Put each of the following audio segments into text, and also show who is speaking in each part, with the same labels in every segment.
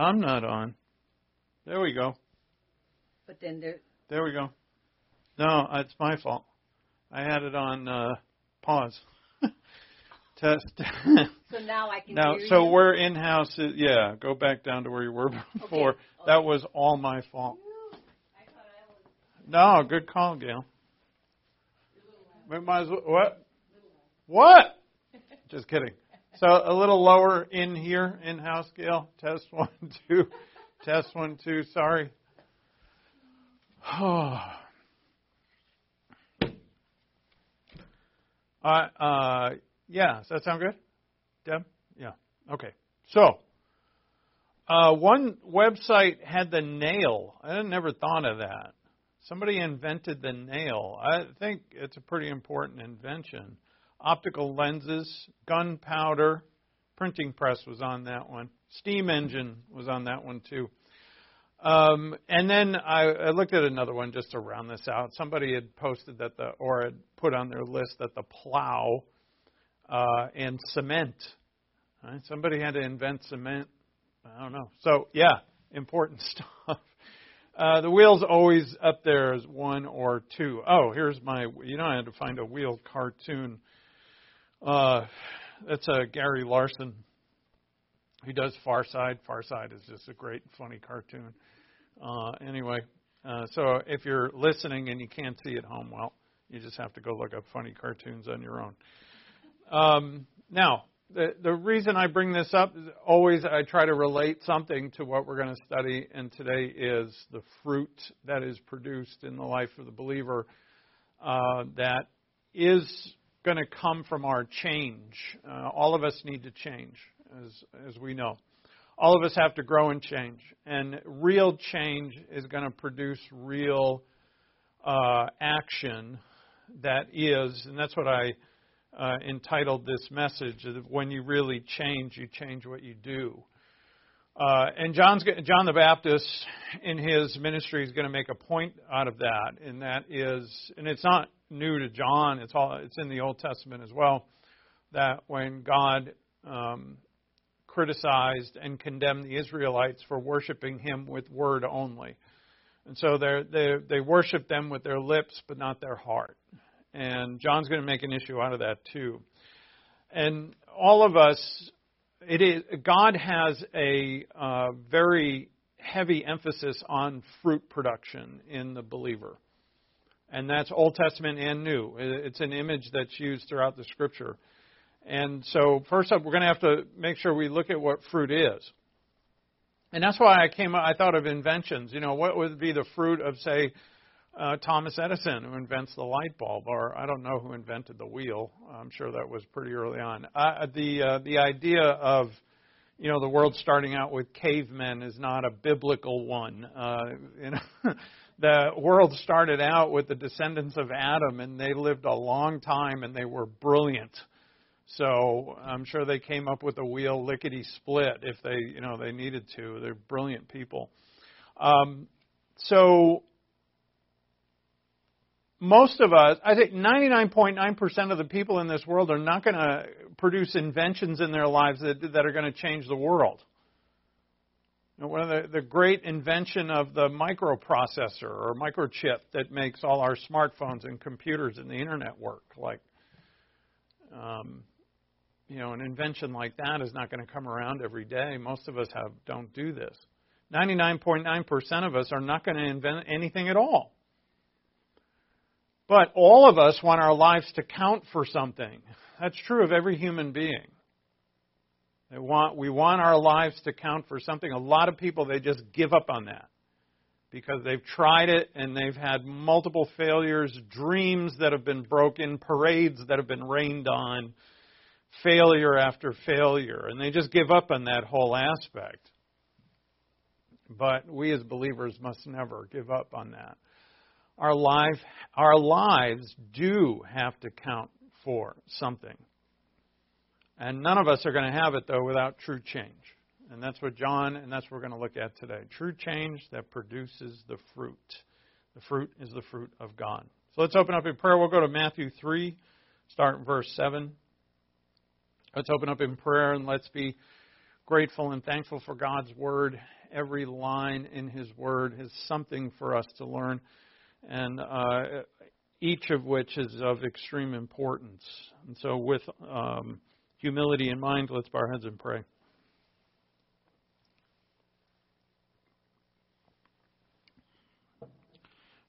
Speaker 1: I'm not on. There we go.
Speaker 2: But then there,
Speaker 1: There we go. No, it's my fault. I had it on uh, pause. Test.
Speaker 2: so now I can
Speaker 1: now, so
Speaker 2: you.
Speaker 1: we're in house. Yeah, go back down to where you were before.
Speaker 2: Okay.
Speaker 1: That was all my fault. No, good call, Gail. We might as well, what? What? Just kidding. So a little lower in here, in house, scale. Test one, two. Test one, two. Sorry. uh, uh, yeah, does that sound good? Deb? Yeah. Okay. So, uh, one website had the nail. I never thought of that. Somebody invented the nail. I think it's a pretty important invention. Optical lenses, gunpowder, printing press was on that one. Steam engine was on that one too. Um, and then I, I looked at another one just to round this out. Somebody had posted that the, or had put on their list that the plow uh, and cement. Right? Somebody had to invent cement. I don't know. So yeah, important stuff. Uh, the wheel's always up there as one or two. Oh, here's my. You know, I had to find a wheel cartoon. Uh, that's a Gary Larson. He does Far Side. Far Side is just a great, funny cartoon. Uh, anyway, uh, so if you're listening and you can't see at home, well, you just have to go look up funny cartoons on your own. Um, now, the, the reason I bring this up is always I try to relate something to what we're going to study, and today is the fruit that is produced in the life of the believer uh, that is going to come from our change. Uh, all of us need to change, as as we know. All of us have to grow and change, and real change is going to produce real uh, action. That is, and that's what I uh, entitled this message when you really change you change what you do uh, and John's, John the Baptist in his ministry is going to make a point out of that, and that is, and it's not new to John. It's all it's in the Old Testament as well. That when God um, criticized and condemned the Israelites for worshiping Him with word only, and so they they worship them with their lips but not their heart. And John's going to make an issue out of that too. And all of us, it is God has a uh, very heavy emphasis on fruit production in the believer. And that's Old Testament and New. It's an image that's used throughout the Scripture. And so, first up, we're going to have to make sure we look at what fruit is. And that's why I came. I thought of inventions. You know, what would be the fruit of, say, uh, Thomas Edison, who invents the light bulb, or I don't know who invented the wheel. I'm sure that was pretty early on. Uh, the uh, the idea of you know the world starting out with cavemen is not a biblical one. Uh, you know, the world started out with the descendants of Adam, and they lived a long time, and they were brilliant. So I'm sure they came up with a wheel lickety split if they you know they needed to. They're brilliant people. Um, so most of us, I think 99.9% of the people in this world are not going to produce inventions in their lives that, that are going to change the world. One of the, the great invention of the microprocessor or microchip that makes all our smartphones and computers and the internet work. Like, um, you know, an invention like that is not going to come around every day. Most of us have don't do this. 99.9% of us are not going to invent anything at all. But all of us want our lives to count for something. That's true of every human being. They want, we want our lives to count for something. A lot of people, they just give up on that because they've tried it and they've had multiple failures, dreams that have been broken, parades that have been rained on, failure after failure, and they just give up on that whole aspect. But we as believers must never give up on that our life our lives do have to count for something. And none of us are going to have it though without true change. And that's what John and that's what we're going to look at today. True change that produces the fruit. The fruit is the fruit of God. So let's open up in prayer. We'll go to Matthew 3, start in verse 7. Let's open up in prayer and let's be grateful and thankful for God's word. Every line in his word is something for us to learn and uh, each of which is of extreme importance. And so, with um, humility in mind, let's bow our heads and pray.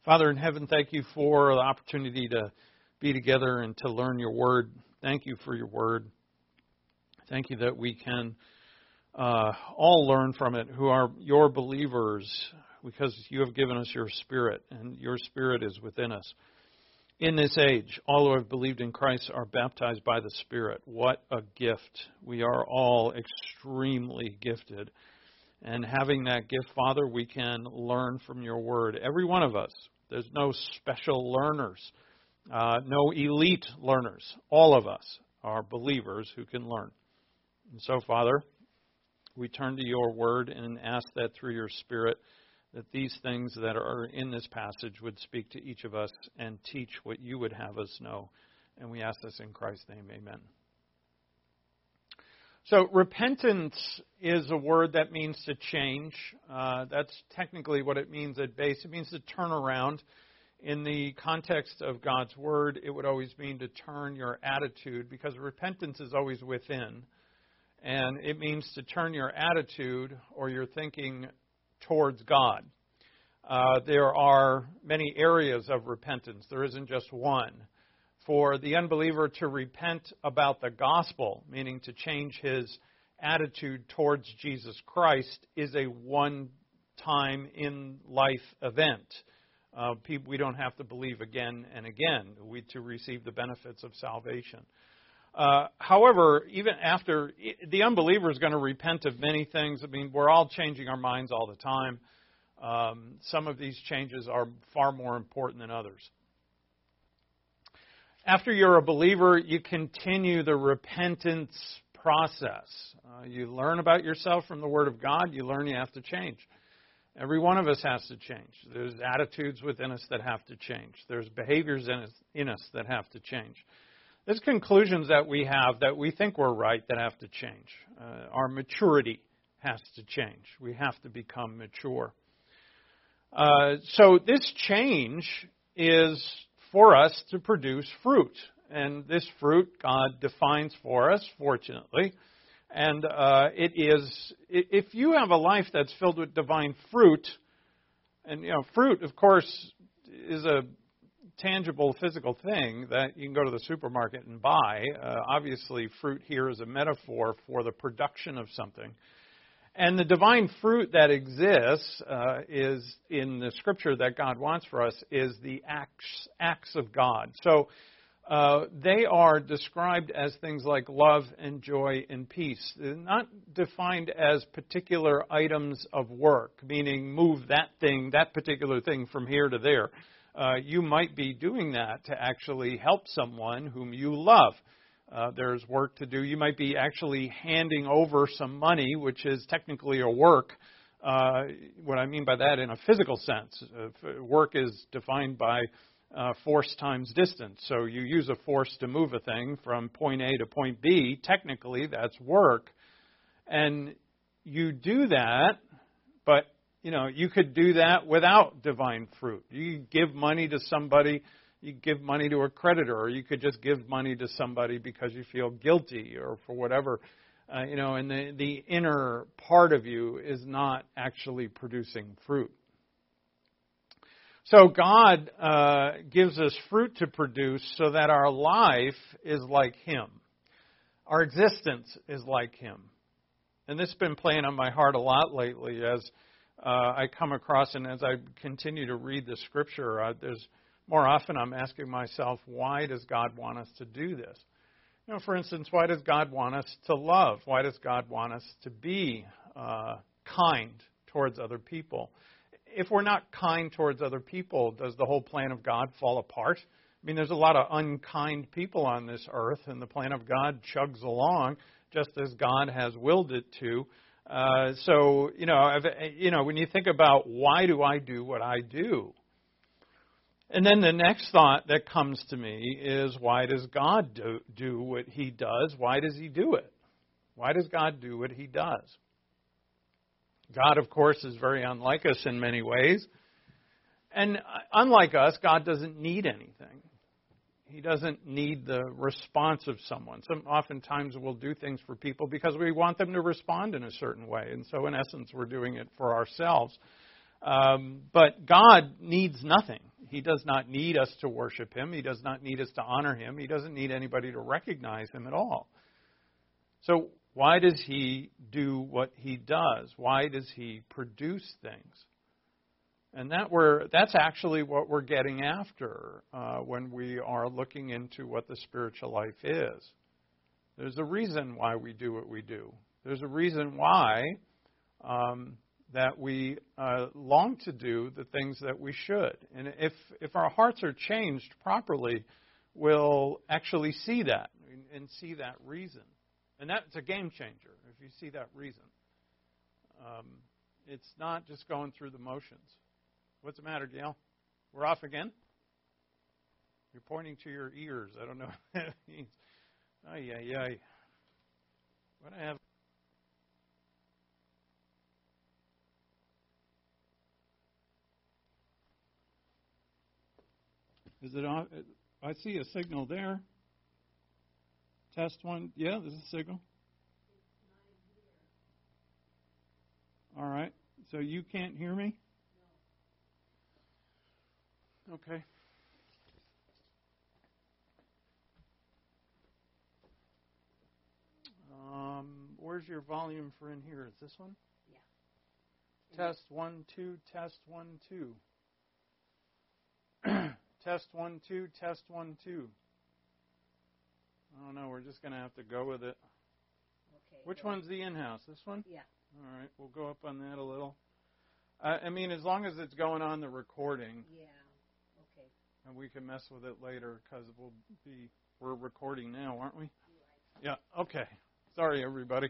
Speaker 1: Father in heaven, thank you for the opportunity to be together and to learn your word. Thank you for your word. Thank you that we can uh, all learn from it who are your believers, because you have given us your Spirit, and your Spirit is within us. In this age, all who have believed in Christ are baptized by the Spirit. What a gift. We are all extremely gifted. And having that gift, Father, we can learn from your word. Every one of us. There's no special learners, uh, no elite learners. All of us are believers who can learn. And so, Father, we turn to your word and ask that through your Spirit that these things that are in this passage would speak to each of us and teach what you would have us know. And we ask this in Christ's name. Amen. So, repentance is a word that means to change. Uh, that's technically what it means at base. It means to turn around. In the context of God's word, it would always mean to turn your attitude because repentance is always within. And it means to turn your attitude or your thinking towards God. Uh, there are many areas of repentance. There isn't just one. For the unbeliever to repent about the gospel, meaning to change his attitude towards Jesus Christ, is a one time in life event. Uh, we don't have to believe again and again we, to receive the benefits of salvation. Uh, however, even after the unbeliever is going to repent of many things. I mean, we're all changing our minds all the time. Um, some of these changes are far more important than others. After you're a believer, you continue the repentance process. Uh, you learn about yourself from the Word of God. You learn you have to change. Every one of us has to change. There's attitudes within us that have to change. There's behaviors in us, in us that have to change. There's conclusions that we have that we think we're right that have to change. Uh, our maturity has to change. We have to become mature. Uh, so this change is for us to produce fruit. And this fruit God defines for us, fortunately. And uh, it is, if you have a life that's filled with divine fruit, and you know, fruit, of course, is a tangible physical thing that you can go to the supermarket and buy. Uh, obviously, fruit here is a metaphor for the production of something. And the divine fruit that exists uh, is in the scripture that God wants for us is the acts, acts of God. So uh, they are described as things like love and joy and peace. They're not defined as particular items of work, meaning move that thing, that particular thing from here to there. Uh, you might be doing that to actually help someone whom you love. Uh, there's work to do. You might be actually handing over some money, which is technically a work. Uh, what I mean by that in a physical sense, uh, work is defined by uh, force times distance. So you use a force to move a thing from point A to point B. Technically, that's work. And you do that, but you know, you could do that without divine fruit. You give money to somebody, you give money to a creditor, or you could just give money to somebody because you feel guilty or for whatever. Uh, you know, and the, the inner part of you is not actually producing fruit. So God uh, gives us fruit to produce so that our life is like Him. Our existence is like Him. And this has been playing on my heart a lot lately as uh, I come across and as I continue to read the Scripture. Uh, there's more often I'm asking myself, why does God want us to do this? You know, for instance, why does God want us to love? Why does God want us to be uh, kind towards other people? if we're not kind towards other people, does the whole plan of God fall apart? I mean, there's a lot of unkind people on this earth, and the plan of God chugs along just as God has willed it to. Uh, so, you know, I've, you know, when you think about why do I do what I do, and then the next thought that comes to me is why does God do, do what He does? Why does He do it? Why does God do what He does? God, of course, is very unlike us in many ways. And unlike us, God doesn't need anything. He doesn't need the response of someone. Some oftentimes we'll do things for people because we want them to respond in a certain way. And so in essence we're doing it for ourselves. Um, but God needs nothing. He does not need us to worship him. He does not need us to honor him. He doesn't need anybody to recognize him at all. So why does he do what he does? Why does he produce things? And that we're, that's actually what we're getting after uh, when we are looking into what the spiritual life is. There's a reason why we do what we do. There's a reason why um, that we uh, long to do the things that we should. And if, if our hearts are changed properly, we'll actually see that and see that reason. And that's a game changer if you see that reason. Um, it's not just going through the motions. What's the matter, Gail? We're off again? You're pointing to your ears. I don't know what that means. Ay, ay, ay. What I have. Is it on? I see a signal there. Test one. Yeah, this is a signal. All right. So you can't hear me? Okay. Um, where's your volume for in here? Is this one?
Speaker 2: Yeah.
Speaker 1: Test one, two, test one, two. test one, two, test one, two. I don't know. We're just going to have to go with it.
Speaker 2: Okay.
Speaker 1: Which
Speaker 2: well,
Speaker 1: one's the in-house? This one?
Speaker 2: Yeah.
Speaker 1: All right. We'll go up on that a little. Uh, I mean, as long as it's going on the recording,
Speaker 2: Yeah.
Speaker 1: And we can mess with it later because we'll be we're recording now, aren't we? Yeah. Okay. Sorry, everybody.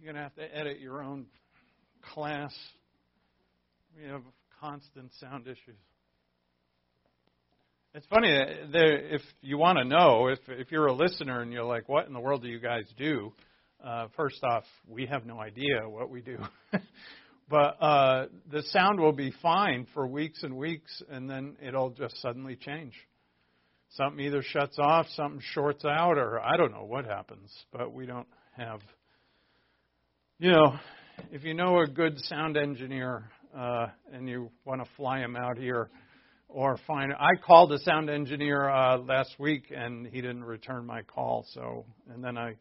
Speaker 1: You're gonna have to edit your own class. We have constant sound issues. It's funny uh, if you want to know if if you're a listener and you're like, "What in the world do you guys do?" Uh, first off, we have no idea what we do, but uh, the sound will be fine for weeks and weeks, and then it'll just suddenly change. Something either shuts off, something shorts out, or I don't know what happens. But we don't have, you know, if you know a good sound engineer uh, and you want to fly him out here or find. I called a sound engineer uh, last week, and he didn't return my call. So, and then I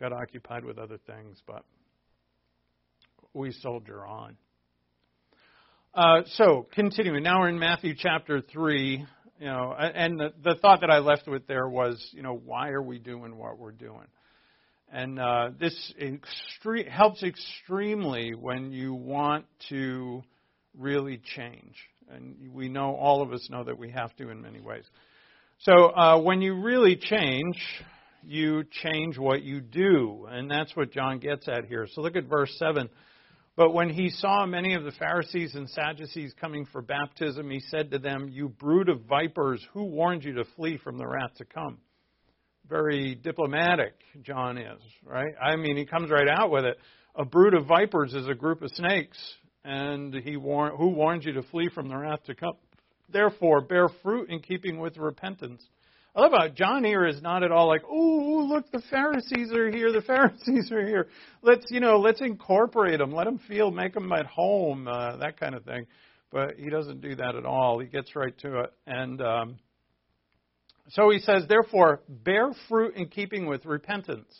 Speaker 1: got occupied with other things, but we soldier on. Uh, so, continuing. Now we're in Matthew chapter three. You know, and the, the thought that I left with there was, you know, why are we doing what we're doing? And uh, this extre- helps extremely when you want to really change. And we know, all of us know that we have to in many ways. So uh, when you really change, you change what you do. And that's what John gets at here. So look at verse 7. But when he saw many of the Pharisees and Sadducees coming for baptism, he said to them, You brood of vipers, who warned you to flee from the wrath to come? very diplomatic, John is, right? I mean, he comes right out with it. A brood of vipers is a group of snakes, and he warn, who warned you to flee from the wrath to come? Therefore, bear fruit in keeping with repentance. I love how John here is not at all like, oh, look, the Pharisees are here, the Pharisees are here. Let's, you know, let's incorporate them, let them feel, make them at home, uh, that kind of thing. But he doesn't do that at all. He gets right to it. And um, so he says, therefore, bear fruit in keeping with repentance.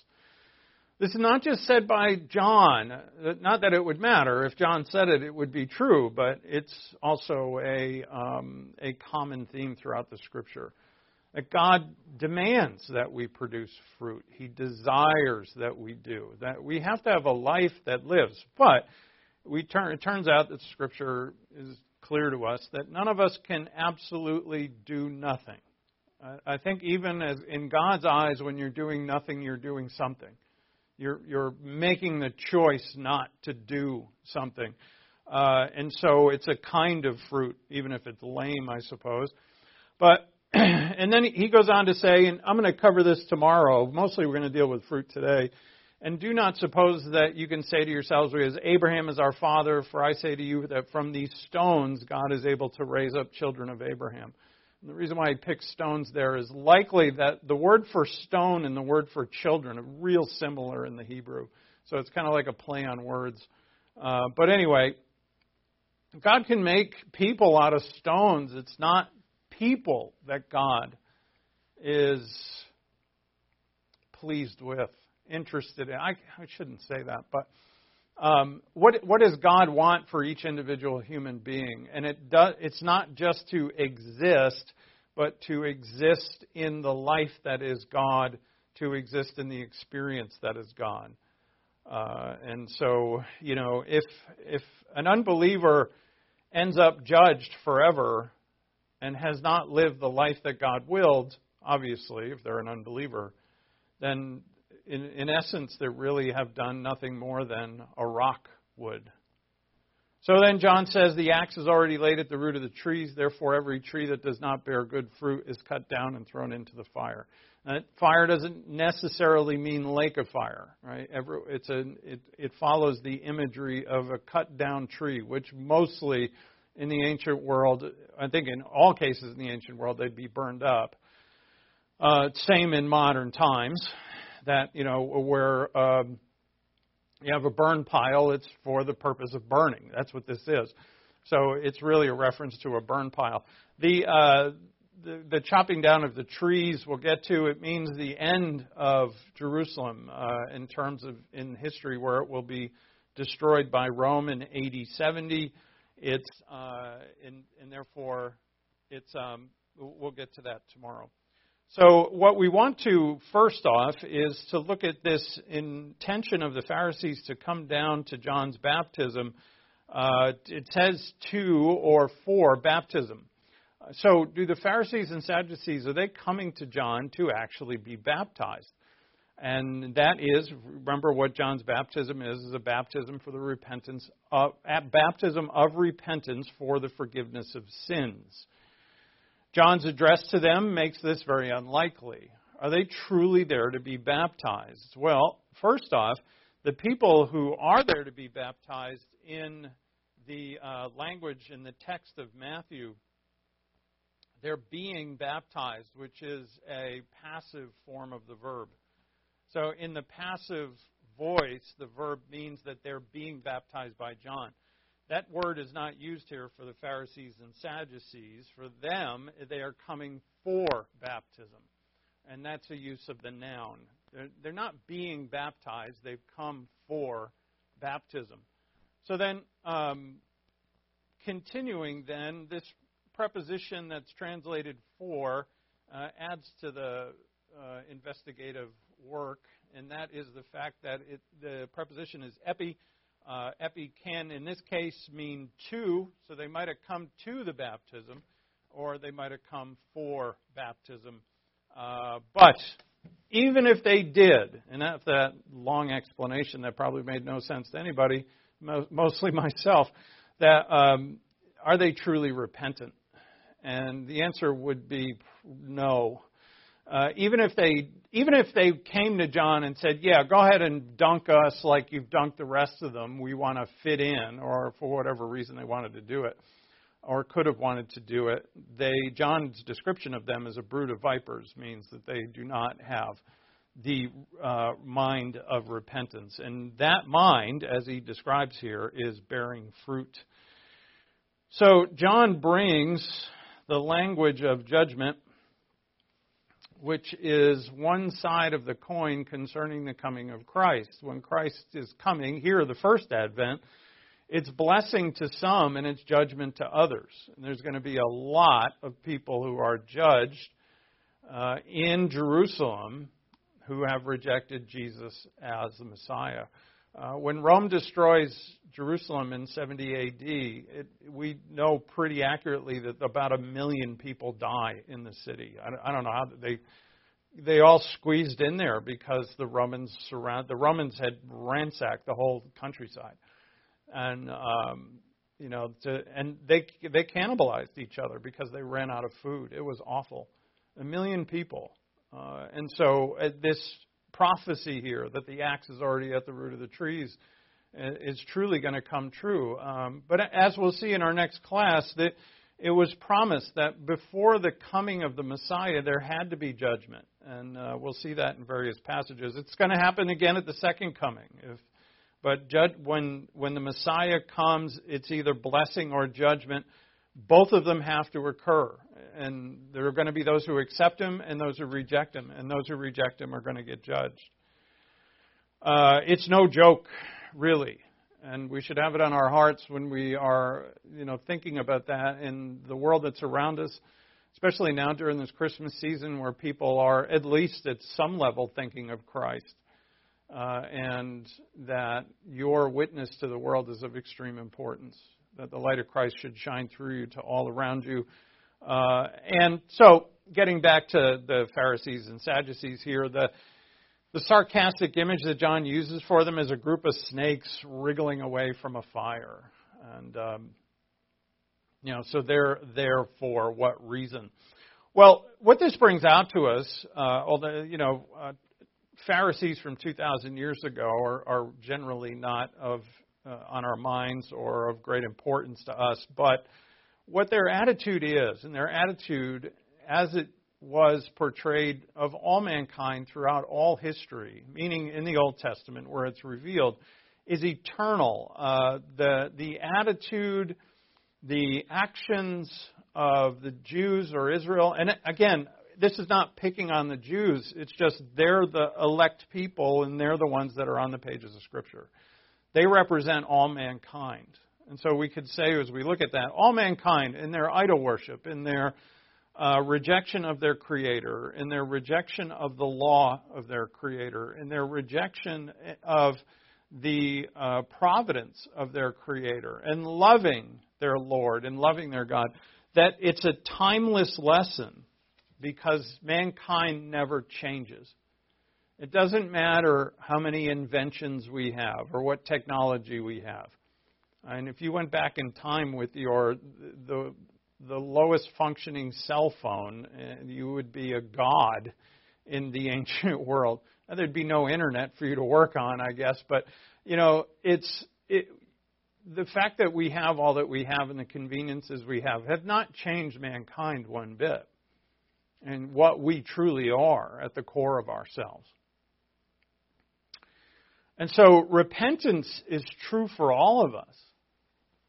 Speaker 1: This is not just said by John. Not that it would matter. If John said it, it would be true, but it's also a, um, a common theme throughout the scripture. That God demands that we produce fruit. He desires that we do. That we have to have a life that lives. But we turn, it turns out that scripture is clear to us that none of us can absolutely do nothing. I think even as in God's eyes, when you're doing nothing, you're doing something. You're you're making the choice not to do something, uh, and so it's a kind of fruit, even if it's lame, I suppose. But and then he goes on to say, and I'm going to cover this tomorrow. Mostly, we're going to deal with fruit today. And do not suppose that you can say to yourselves, as Abraham is our father, for I say to you that from these stones God is able to raise up children of Abraham. And the reason why I picked stones there is likely that the word for stone and the word for children are real similar in the Hebrew. So it's kind of like a play on words. Uh, but anyway, God can make people out of stones. It's not people that God is pleased with, interested in. I, I shouldn't say that, but um, what what does God want for each individual human being? And it does. It's not just to exist, but to exist in the life that is God, to exist in the experience that is God. Uh, and so, you know, if if an unbeliever ends up judged forever and has not lived the life that God willed, obviously, if they're an unbeliever, then in, in essence, they really have done nothing more than a rock would. So then John says, The axe is already laid at the root of the trees, therefore every tree that does not bear good fruit is cut down and thrown into the fire. Fire doesn't necessarily mean lake of fire, right? Every, it's a, it, it follows the imagery of a cut down tree, which mostly in the ancient world, I think in all cases in the ancient world, they'd be burned up. Uh, same in modern times that you know where um, you have a burn pile, it's for the purpose of burning. That's what this is. So it's really a reference to a burn pile. The uh, the, the chopping down of the trees we'll get to. It means the end of Jerusalem uh, in terms of in history, where it will be destroyed by Rome in AD 70. It's uh, and, and therefore it's um, we'll get to that tomorrow. So, what we want to first off is to look at this intention of the Pharisees to come down to John's baptism. Uh, it says to or for baptism. So, do the Pharisees and Sadducees are they coming to John to actually be baptized? And that is, remember what John's baptism is, is a baptism for the repentance of, baptism of repentance for the forgiveness of sins. John's address to them makes this very unlikely. Are they truly there to be baptized? Well, first off, the people who are there to be baptized in the uh, language in the text of Matthew, they're being baptized, which is a passive form of the verb. So in the passive voice, the verb means that they're being baptized by John. That word is not used here for the Pharisees and Sadducees. For them, they are coming for baptism. And that's a use of the noun. They're, they're not being baptized, they've come for baptism. So then, um, continuing then, this preposition that's translated for uh, adds to the uh, investigative work, and that is the fact that it, the preposition is epi. Uh, epi can, in this case, mean to, so they might have come to the baptism, or they might have come for baptism. Uh, but even if they did, and that's that long explanation that probably made no sense to anybody, mostly myself, that um, are they truly repentant? And the answer would be no. Uh, even if they even if they came to John and said, "Yeah, go ahead and dunk us like you've dunked the rest of them. We want to fit in," or for whatever reason they wanted to do it, or could have wanted to do it, they John's description of them as a brood of vipers means that they do not have the uh, mind of repentance, and that mind, as he describes here, is bearing fruit. So John brings the language of judgment, which is one side of the coin concerning the coming of Christ. When Christ is coming, here, the first advent, it's blessing to some and it's judgment to others. And there's going to be a lot of people who are judged uh, in Jerusalem who have rejected Jesus as the Messiah. Uh, when Rome destroys Jerusalem in 70 AD, it, we know pretty accurately that about a million people die in the city. I, I don't know how they they all squeezed in there because the Romans surround the Romans had ransacked the whole countryside, and um, you know, to, and they they cannibalized each other because they ran out of food. It was awful. A million people, uh, and so uh, this prophecy here that the axe is already at the root of the trees uh, is truly going to come true. Um, but as we'll see in our next class, that it was promised that before the coming of the Messiah, there had to be judgment, and uh, we'll see that in various passages. It's going to happen again at the second coming. If, but judge, when when the Messiah comes, it's either blessing or judgment. Both of them have to occur and there are going to be those who accept him and those who reject him, and those who reject him are going to get judged. Uh, it's no joke, really, and we should have it on our hearts when we are, you know, thinking about that in the world that's around us, especially now during this Christmas season, where people are at least at some level thinking of Christ. Uh, and that your witness to the world is of extreme importance. That the light of Christ should shine through you to all around you, uh, and so, getting back to the Pharisees and Sadducees here, the the sarcastic image that John uses for them is a group of snakes wriggling away from a fire, and um, you know, so they're there for what reason? Well, what this brings out to us, uh, although you know, uh, Pharisees from 2,000 years ago are, are generally not of uh, on our minds or of great importance to us, but what their attitude is, and their attitude as it was portrayed of all mankind throughout all history, meaning in the Old Testament where it's revealed, is eternal. Uh, the the attitude, the actions of the Jews or Israel, and again, this is not picking on the Jews. It's just they're the elect people, and they're the ones that are on the pages of Scripture. They represent all mankind. And so we could say, as we look at that, all mankind in their idol worship, in their uh, rejection of their Creator, in their rejection of the law of their Creator, in their rejection of the uh, providence of their Creator, and loving their Lord and loving their God, that it's a timeless lesson because mankind never changes. It doesn't matter how many inventions we have or what technology we have. And if you went back in time with your the the lowest functioning cell phone, uh, you would be a god in the ancient world. Now, there'd be no internet for you to work on, I guess, but you know, it's it, the fact that we have all that we have and the conveniences we have have not changed mankind one bit and what we truly are at the core of ourselves. And so repentance is true for all of us.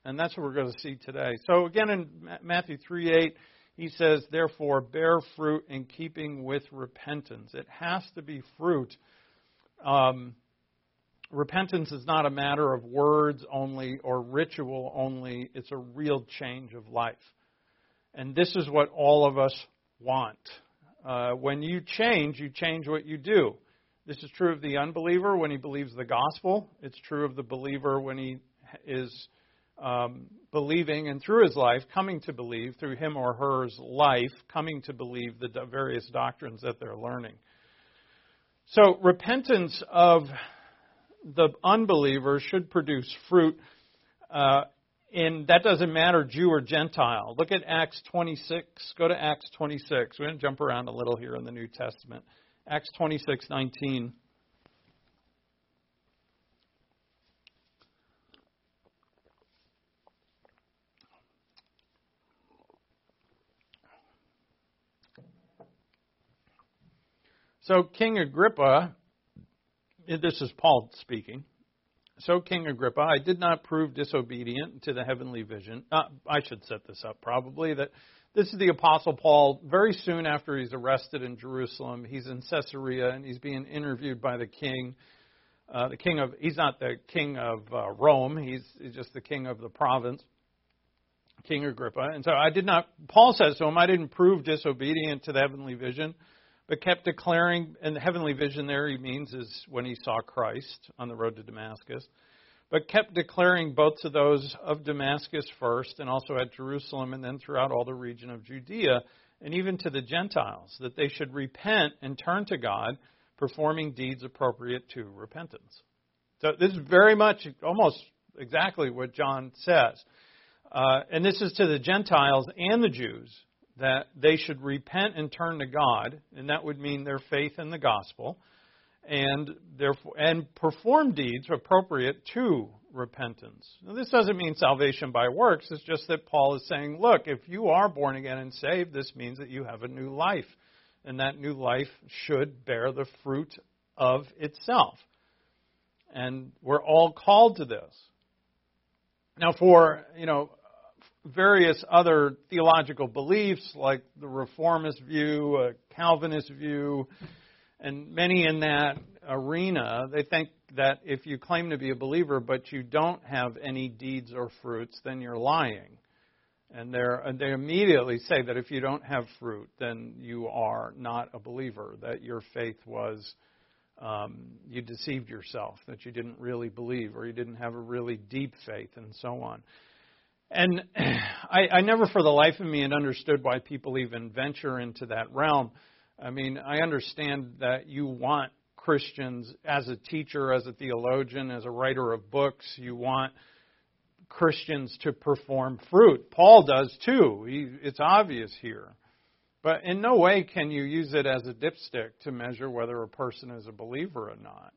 Speaker 1: And that's what we're going to see today. So again, in Matthew 3 8, he says, Therefore, bear fruit in keeping with repentance. It has to be fruit. Um, repentance is not a matter of words only or ritual only, it's a real change of life. And this is what all of us want. Uh, when you change, you change what you do. This is true of the unbeliever when he believes the gospel. It's true of the believer when he is um, believing and through his life, coming to believe, through him or her's life, coming to believe the various doctrines that they're learning. So, repentance of the unbeliever should produce fruit. Uh, and that doesn't matter Jew or Gentile. Look at Acts 26. Go to Acts 26. We're going to jump around a little here in the New Testament. Acts 26:19. So King Agrippa, this is Paul speaking. So King Agrippa, I did not prove disobedient to the heavenly vision. Uh, I should set this up probably that this is the Apostle Paul. Very soon after he's arrested in Jerusalem, he's in Caesarea and he's being interviewed by the king. Uh, the king of he's not the king of uh, Rome. He's, he's just the king of the province, King Agrippa. And so I did not. Paul says to him, I didn't prove disobedient to the heavenly vision but kept declaring, and the heavenly vision there he means is when he saw Christ on the road to Damascus, but kept declaring both to those of Damascus first and also at Jerusalem and then throughout all the region of Judea and even to the Gentiles that they should repent and turn to God, performing deeds appropriate to repentance. So this is very much almost exactly what John says. Uh, and this is to the Gentiles and the Jews that they should repent and turn to God, and that would mean their faith in the gospel, and therefore and perform deeds appropriate to repentance. Now, this doesn't mean salvation by works. It's just that Paul is saying, look, if you are born again and saved, this means that you have a new life, and that new life should bear the fruit of itself. And we're all called to this. Now, for you know, various other theological beliefs, like the reformist view, a Calvinist view, and many in that arena, they think that if you claim to be a believer but you don't have any deeds or fruits, then you're lying. And they immediately say that if you don't have fruit, then you are not a believer, that your faith was, um, you deceived yourself, that you didn't really believe, or you didn't have a really deep faith, and so on. And I, I never for the life of me had understood why people even venture into that realm. I mean, I understand that you want Christians as a teacher, as a theologian, as a writer of books, you want Christians to perform fruit. Paul does too. He, it's obvious here. But in no way can you use it as a dipstick to measure whether a person is a believer or not.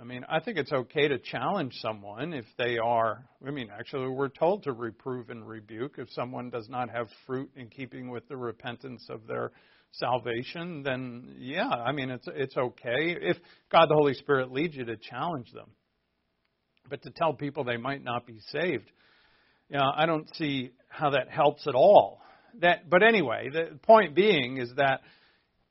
Speaker 1: I mean, I think it's okay to challenge someone if they are. I mean, actually, we're told to reprove and rebuke. If someone does not have fruit in keeping with the repentance of their salvation, then yeah, I mean, it's it's okay if God the Holy Spirit leads you to challenge them. But to tell people they might not be saved, you know, I don't see how that helps at all. That, but anyway, the point being is that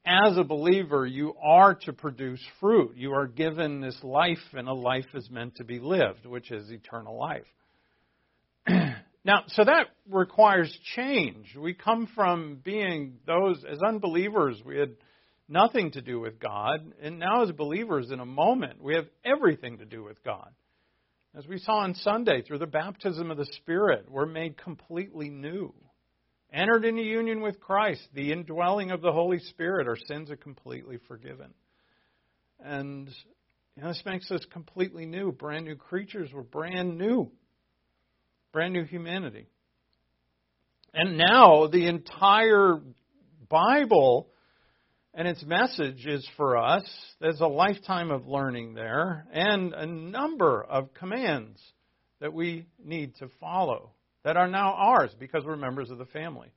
Speaker 1: as a believer, you are to produce fruit. You are given this life, and a life is meant to be lived, which is eternal life. now, so that requires change. We come from being those, as unbelievers, we had nothing to do with God, and now as believers, in a moment, we have everything to do with God. As we saw on Sunday, through the baptism of the Spirit, we're made completely new entered into union with Christ, the indwelling of the Holy Spirit, our sins are completely forgiven. And you know, this makes us completely new, brand new creatures. We're brand new, brand new humanity. And now the entire Bible and its message is for us. There's a lifetime of learning there and a number of commands that we need to follow that are now ours because we're members of the family.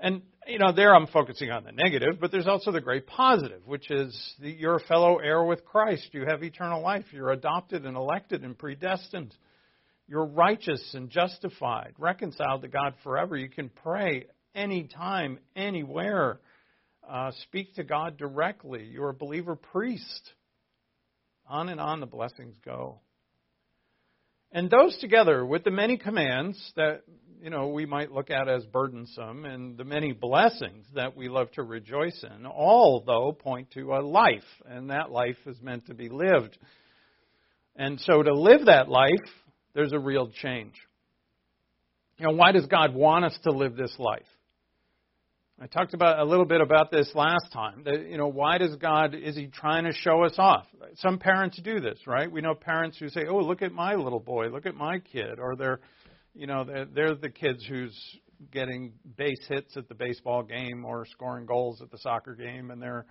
Speaker 1: And, you know, there I'm focusing on the negative, but there's also the great positive, which is the, you're a fellow heir with Christ. You have eternal life. You're adopted and elected and predestined You're righteous and justified, reconciled to God forever. You can pray anytime, anywhere. Uh, speak to God directly. You're a believer priest. On and on the blessings go. And those together with the many commands that you know we might look at as burdensome and the many blessings that we love to rejoice in, all though point to a life, and that life is meant to be lived. And so to live that life, there's a real change. You know, why does God want us to live this life? I talked about a little bit about this last time. That, you know, why does God is he trying to show us off? Some parents do this, right? We know parents who say, "Oh, look at my little boy, look at my kid," or they're, you know, they're, they're the kids who's getting base hits at the baseball game or scoring goals at the soccer game, and they're,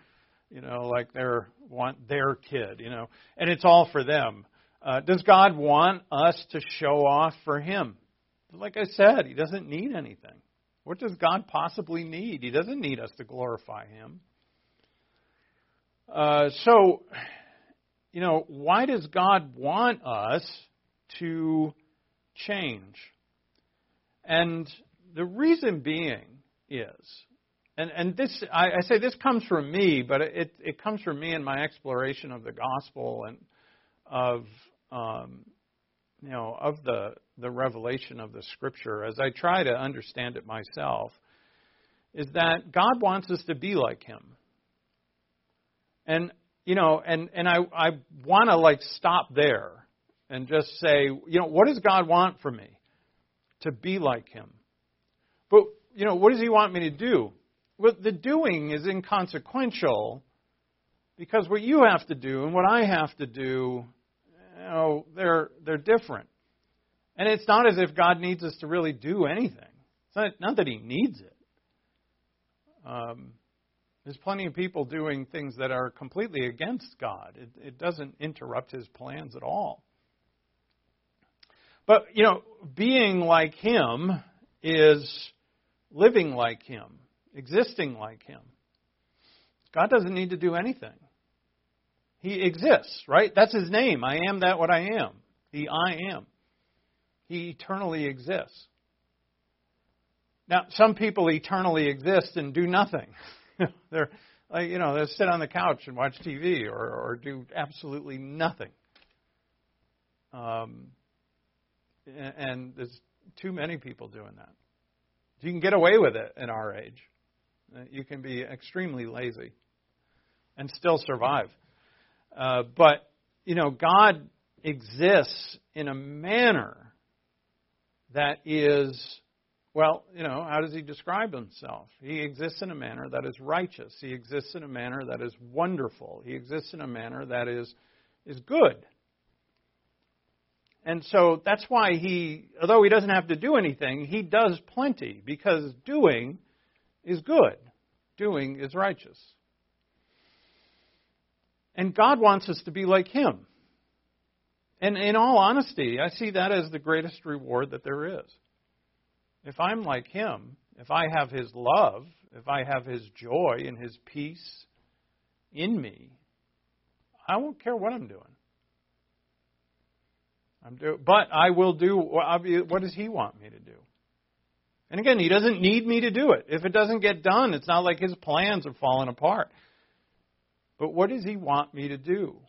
Speaker 1: you know, like they're want their kid, you know, and it's all for them. Uh, does God want us to show off for Him? Like I said, He doesn't need anything. What does God possibly need? He doesn't need us to glorify Him. Uh, so, you know, why does God want us to change? And the reason being is, and, and this, I, I say this comes from me, but it, it comes from me in my exploration of the gospel and of, um, you know, of the, the revelation of the scripture, as I try to understand it myself, is that God wants us to be like Him. And, you know, and, and I, I want to like stop there and just say, you know, what does God want from me? To be like Him. But, you know, what does He want me to do? Well, the doing is inconsequential because what you have to do and what I have to do, you know, they're, they're different. And it's not as if God needs us to really do anything. It's not, not that He needs it. Um, there's plenty of people doing things that are completely against God. It, it doesn't interrupt His plans at all. But, you know, being like Him is living like Him, existing like Him. God doesn't need to do anything. He exists, right? That's His name. I am that what I am. The I am. He eternally exists. Now, some people eternally exist and do nothing. they're like, you know, they sit on the couch and watch TV or, or do absolutely nothing. Um, and, and there's too many people doing that. You can get away with it in our age. Uh, you can be extremely lazy and still survive. Uh, but, you know, God exists in a manner that is, well, you know, how does he describe himself? He exists in a manner that is righteous. He exists in a manner that is wonderful. He exists in a manner that is, is good. And so that's why he, although he doesn't have to do anything, he does plenty because doing is good. Doing is righteous. And God wants us to be like him. And in all honesty, I see that as the greatest reward that there is. If I'm like him, if I have his love, if I have his joy and his peace in me, I won't care what I'm doing. I'm do, but I will do what does he want me to do? And again, he doesn't need me to do it. If it doesn't get done, it's not like his plans are falling apart. But what does he want me to do?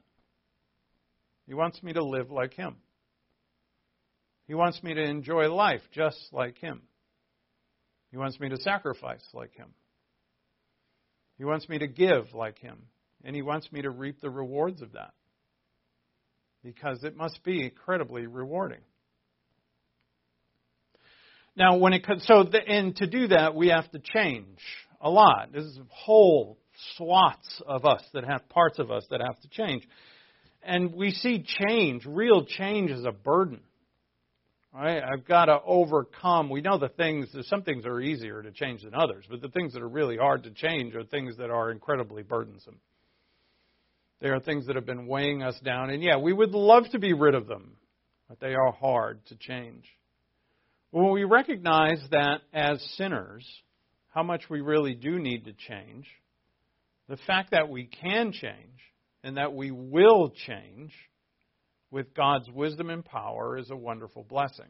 Speaker 1: He wants me to live like Him. He wants me to enjoy life just like Him. He wants me to sacrifice like Him. He wants me to give like Him. And He wants me to reap the rewards of that. Because it must be incredibly rewarding. Now, when it comes, so, the, and to do that, we have to change a lot. There's whole swaths of us that have parts of us that have to change. And we see change, real change, as a burden. Right? I've got to overcome. We know the things, some things are easier to change than others, but the things that are really hard to change are things that are incredibly burdensome. They are things that have been weighing us down. And yeah, we would love to be rid of them, but they are hard to change. When we recognize that as sinners, how much we really do need to change, the fact that we can change and that we will change with God's wisdom and power is a wonderful blessing.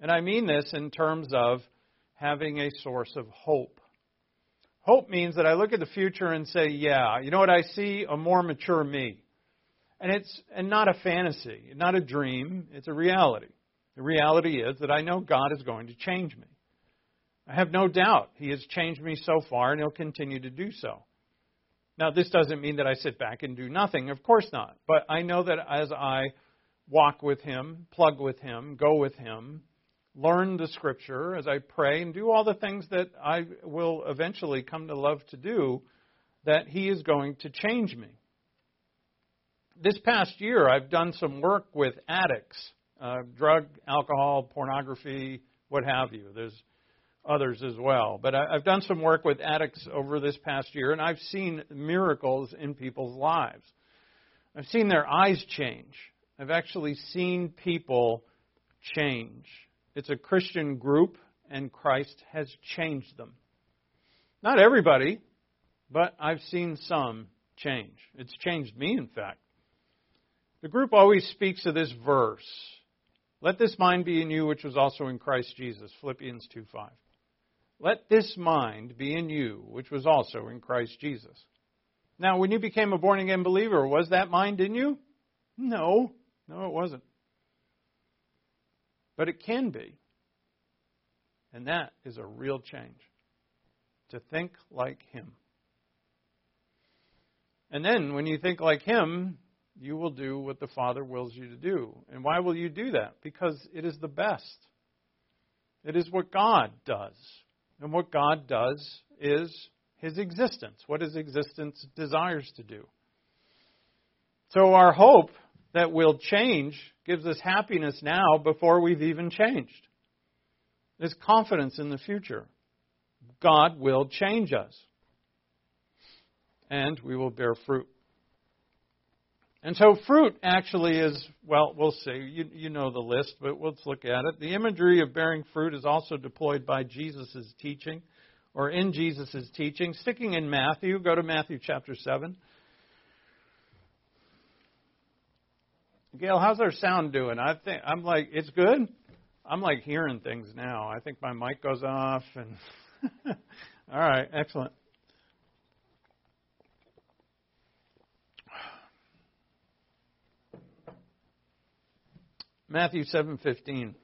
Speaker 1: And I mean this in terms of having a source of hope. Hope means that I look at the future and say, yeah, you know what I see? A more mature me. And it's and not a fantasy, not a dream, it's a reality. The reality is that I know God is going to change me. I have no doubt He has changed me so far and He'll continue to do so. Now, this doesn't mean that I sit back and do nothing. Of course not. But I know that as I walk with Him, plug with Him, go with Him, learn the Scripture, as I pray, and do all the things that I will eventually come to love to do, that He is going to change me. This past year, I've done some work with addicts, uh, drug, alcohol, pornography, what have you. There's others as well. But I, I've done some work with addicts over this past year, and I've seen miracles in people's lives. I've seen their eyes change. I've actually seen people change. It's a Christian group, and Christ has changed them. Not everybody, but I've seen some change. It's changed me, in fact. The group always speaks of this verse. Let this mind be in you, which was also in Christ Jesus. Philippians 2 5. Let this mind be in you, which was also in Christ Jesus. Now, when you became a born again believer, was that mind in you? No. No, it wasn't. But it can be. And that is a real change. To think like Him. And then, when you think like Him, you will do what the Father wills you to do. And why will you do that? Because it is the best. It is what God does. And what God does is his existence, what his existence desires to do. So our hope that we'll change gives us happiness now before we've even changed. There's confidence in the future. God will change us. And we will bear fruit. And so fruit actually is, well, we'll see. You, you know the list, but let's look at it. The imagery of bearing fruit is also deployed by Jesus' teaching, or in Jesus' teaching. Sticking in Matthew, go to Matthew chapter 7. Gail, how's our sound doing? I think I'm like it's good. I'm like hearing things now. I think my mic goes off and All right, excellent. Matthew 7:15.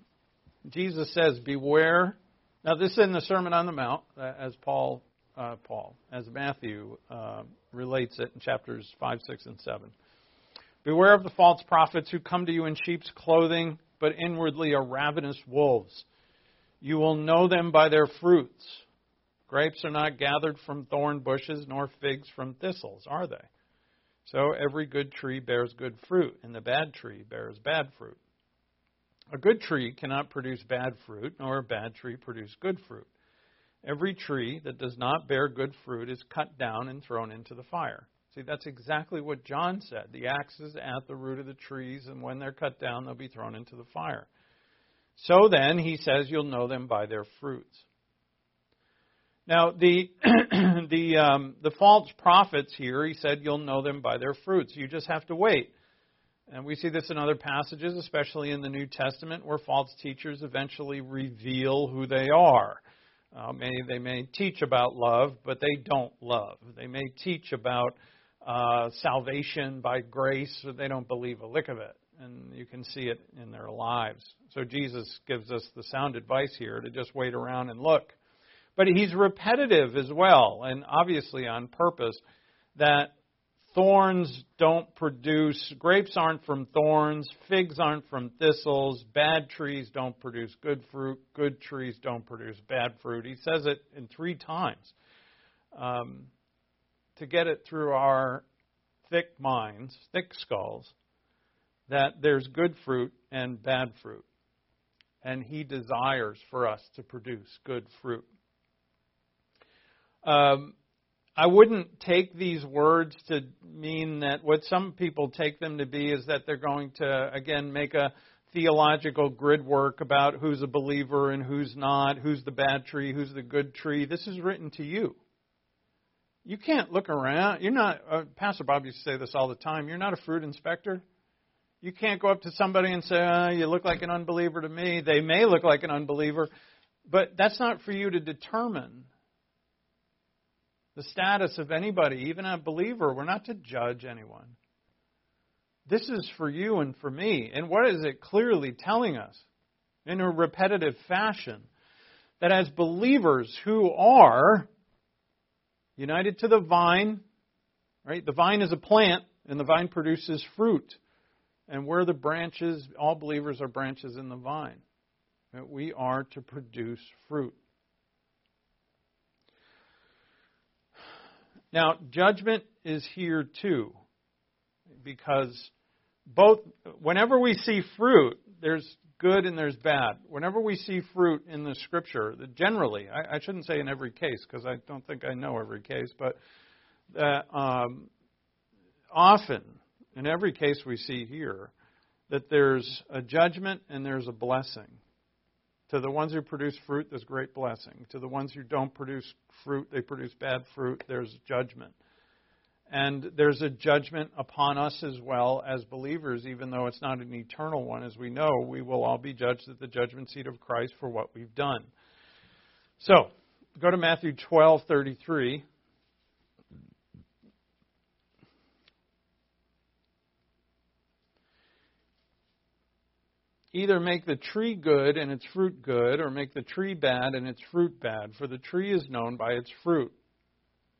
Speaker 1: Jesus says, "Beware." Now, this is in the Sermon on the Mount, uh, as Paul, uh, Paul, as Matthew uh, relates it in chapters five, six, and seven. Beware of the false prophets who come to you in sheep's clothing, but inwardly are ravenous wolves. You will know them by their fruits. Grapes are not gathered from thorn bushes, nor figs from thistles, are they? So every good tree bears good fruit, and the bad tree bears bad fruit. A good tree cannot produce bad fruit, nor a bad tree produce good fruit. Every tree that does not bear good fruit is cut down and thrown into the fire. See, that's exactly what John said. The axe is at the root of the trees, and when they're cut down, they'll be thrown into the fire. So then, he says, you'll know them by their fruits. Now, the the um, the false prophets here, he said, you'll know them by their fruits. You just have to wait. And we see this in other passages, especially in the New Testament, where false teachers eventually reveal who they are. Uh, may, they may teach about love, but they don't love. They may teach about uh, salvation by grace, but they don't believe a lick of it. And you can see it in their lives. So Jesus gives us the sound advice here to just wait around and look. But he's repetitive as well, and obviously on purpose, that Thorns don't produce, grapes aren't from thorns, figs aren't from thistles, bad trees don't produce good fruit, good trees don't produce bad fruit. He says it in three times um, to get it through our thick minds, thick skulls, that there's good fruit and bad fruit. And he desires for us to produce good fruit. Um, I wouldn't take these words to mean that what some people take them to be is that they're going to, again, make a theological grid work about who's a believer and who's not, who's the bad tree, who's the good tree. This is written to you. You can't look around. You're not, uh, Pastor Bob used to say this all the time, you're not a fruit inspector. You can't go up to somebody and say, oh, "You look like an unbeliever to me." They may look like an unbeliever, but that's not for you to determine the status of anybody, even a believer. We're not to judge anyone. This is for you and for me. And what is it clearly telling us in a repetitive fashion? That as believers who are united to the vine, right? The vine is a plant, and the vine produces fruit. And we're the branches, all believers are branches in the vine. We are to produce fruit. Now, judgment is here too, because both, whenever we see fruit, there's good and there's bad. Whenever we see fruit in the scripture, generally, I, I shouldn't say in every case because I don't think I know every case, but that um, often, in every case we see here, that there's a judgment and there's a blessing. To the ones who produce fruit, there's great blessing. To the ones who don't produce fruit, they produce bad fruit, there's judgment. And there's a judgment upon us as well as believers, even though it's not an eternal one. As we know, we will all be judged at the judgment seat of Christ for what we've done. So, go to Matthew 12:33. Either make the tree good and its fruit good, or make the tree bad and its fruit bad, for the tree is known by its fruit.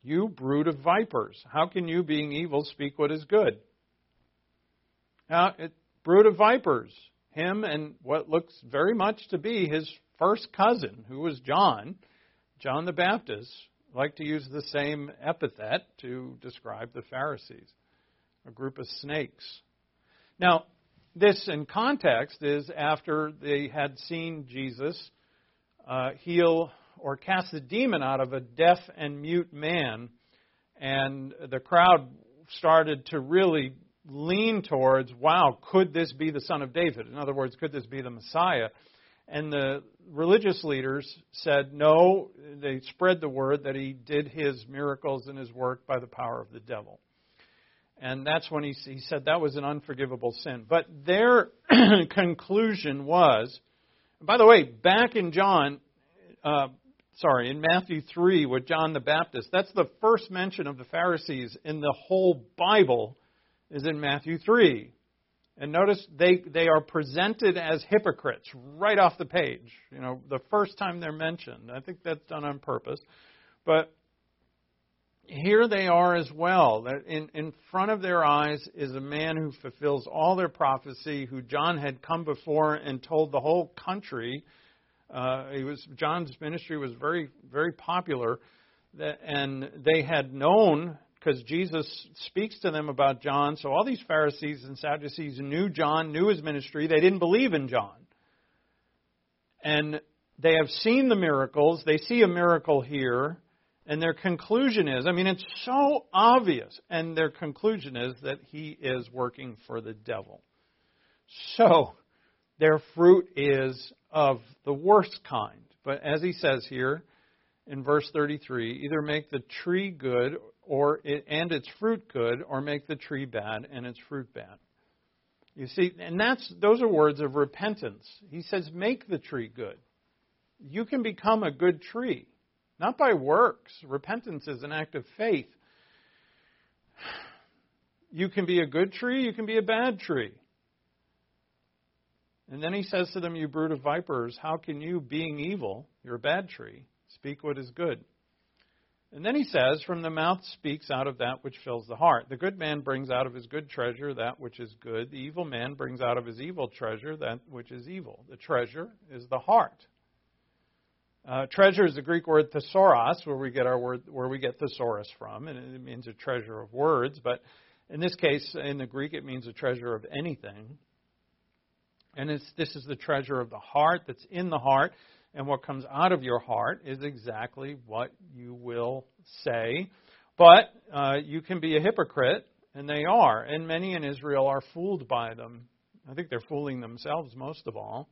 Speaker 1: You brood of vipers, how can you, being evil, speak what is good? Now, it, brood of vipers, him and what looks very much to be his first cousin, who was John, John the Baptist, like to use the same epithet to describe the Pharisees, a group of snakes. Now, this in context is after they had seen Jesus uh, heal or cast a demon out of a deaf and mute man. And the crowd started to really lean towards, wow, could this be the son of David? In other words, could this be the Messiah? And the religious leaders said no. They spread the word that he did his miracles and his work by the power of the devil. And that's when he, he said that was an unforgivable sin. But their conclusion was, by the way, back in John, uh, sorry, in Matthew 3 with John the Baptist. That's the first mention of the Pharisees in the whole Bible is in Matthew 3. And notice they, they are presented as hypocrites right off the page. You know, the first time they're mentioned. I think that's done on purpose. But here they are as well. That in, in front of their eyes is a man who fulfills all their prophecy, who John had come before and told the whole country uh, it was John's ministry was very very popular, and they had known because Jesus speaks to them about John. So all these Pharisees and Sadducees knew John, knew his ministry. They didn't believe in John, and they have seen the miracles. They see a miracle here. And their conclusion is, I mean, it's so obvious. And their conclusion is that he is working for the devil. So, their fruit is of the worst kind. But as he says here in verse 33, either make the tree good or it, and its fruit good, or make the tree bad and its fruit bad. You see, and that's those are words of repentance. He says, make the tree good. You can become a good tree, not by works. Repentance is an act of faith. You can be a good tree, you can be a bad tree. And then he says to them, You brood of vipers, how can you, being evil, you're a bad tree, speak what is good? And then he says, From the mouth speaks out of that which fills the heart. The good man brings out of his good treasure that which is good. The evil man brings out of his evil treasure that which is evil. The treasure is the heart. Uh, treasure is the Greek word thesaurus, where we get our word, where we get thesaurus from, and it means a treasure of words. But in this case, in the Greek, it means a treasure of anything. And this is the treasure of the heart that's in the heart. And what comes out of your heart is exactly what you will say. But uh, you can be a hypocrite, and they are. And many in Israel are fooled by them. I think they're fooling themselves most of all.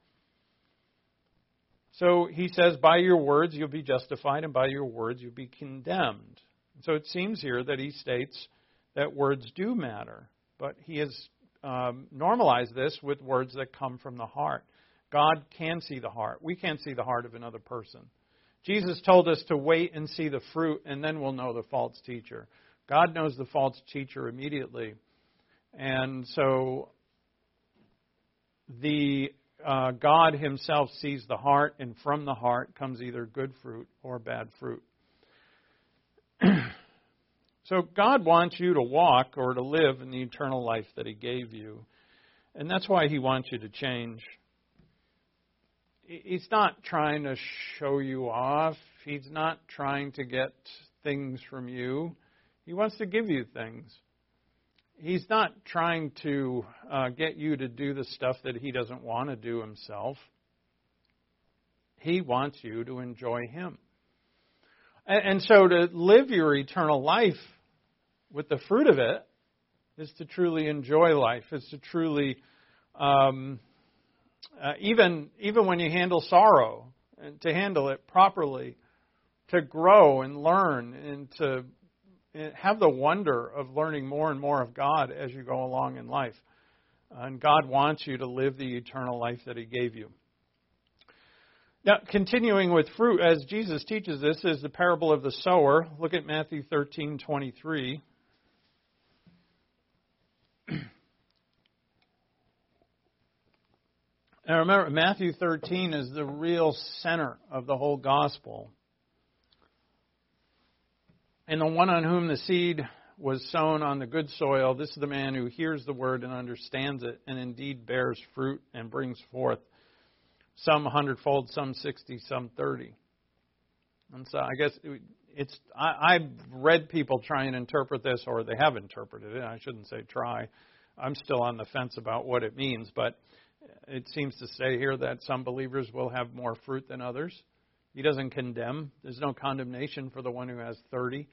Speaker 1: So he says, By your words you'll be justified, and by your words you'll be condemned. So it seems here that he states that words do matter. But he has um, normalize this with words that come from the heart. God can see the heart. We can't see the heart of another person. Jesus told us to wait and see the fruit, and then we'll know the false teacher. God knows the false teacher immediately. And so the uh, God Himself sees the heart, and from the heart comes either good fruit or bad fruit. so God wants you to walk or to live in the eternal life that He gave you. And that's why He wants you to change. He's not trying to show you off. He's not trying to get things from you. He wants to give you things. He's not trying to uh, get you to do the stuff that he doesn't want to do himself. He wants you to enjoy him. And, and so to live your eternal life with the fruit of it is to truly enjoy life, is to truly, um, uh, even, even when you handle sorrow, and to handle it properly, to grow and learn and to have the wonder of learning more and more of God as you go along in life. And God wants you to live the eternal life that He gave you. Now, continuing with fruit, as Jesus teaches this, is the parable of the sower. Look at Matthew 13 23. Now remember, Matthew 13 is the real center of the whole gospel. And the one on whom the seed was sown on the good soil, this is the man who hears the word and understands it, and indeed bears fruit and brings forth some hundredfold, some sixty, some thirty. And so I guess it's I, I've read people try and interpret this, or they have interpreted it. I shouldn't say try. I'm still on the fence about what it means, but it seems to say here that some believers will have more fruit than others. He doesn't condemn. There's no condemnation for the one who has 30.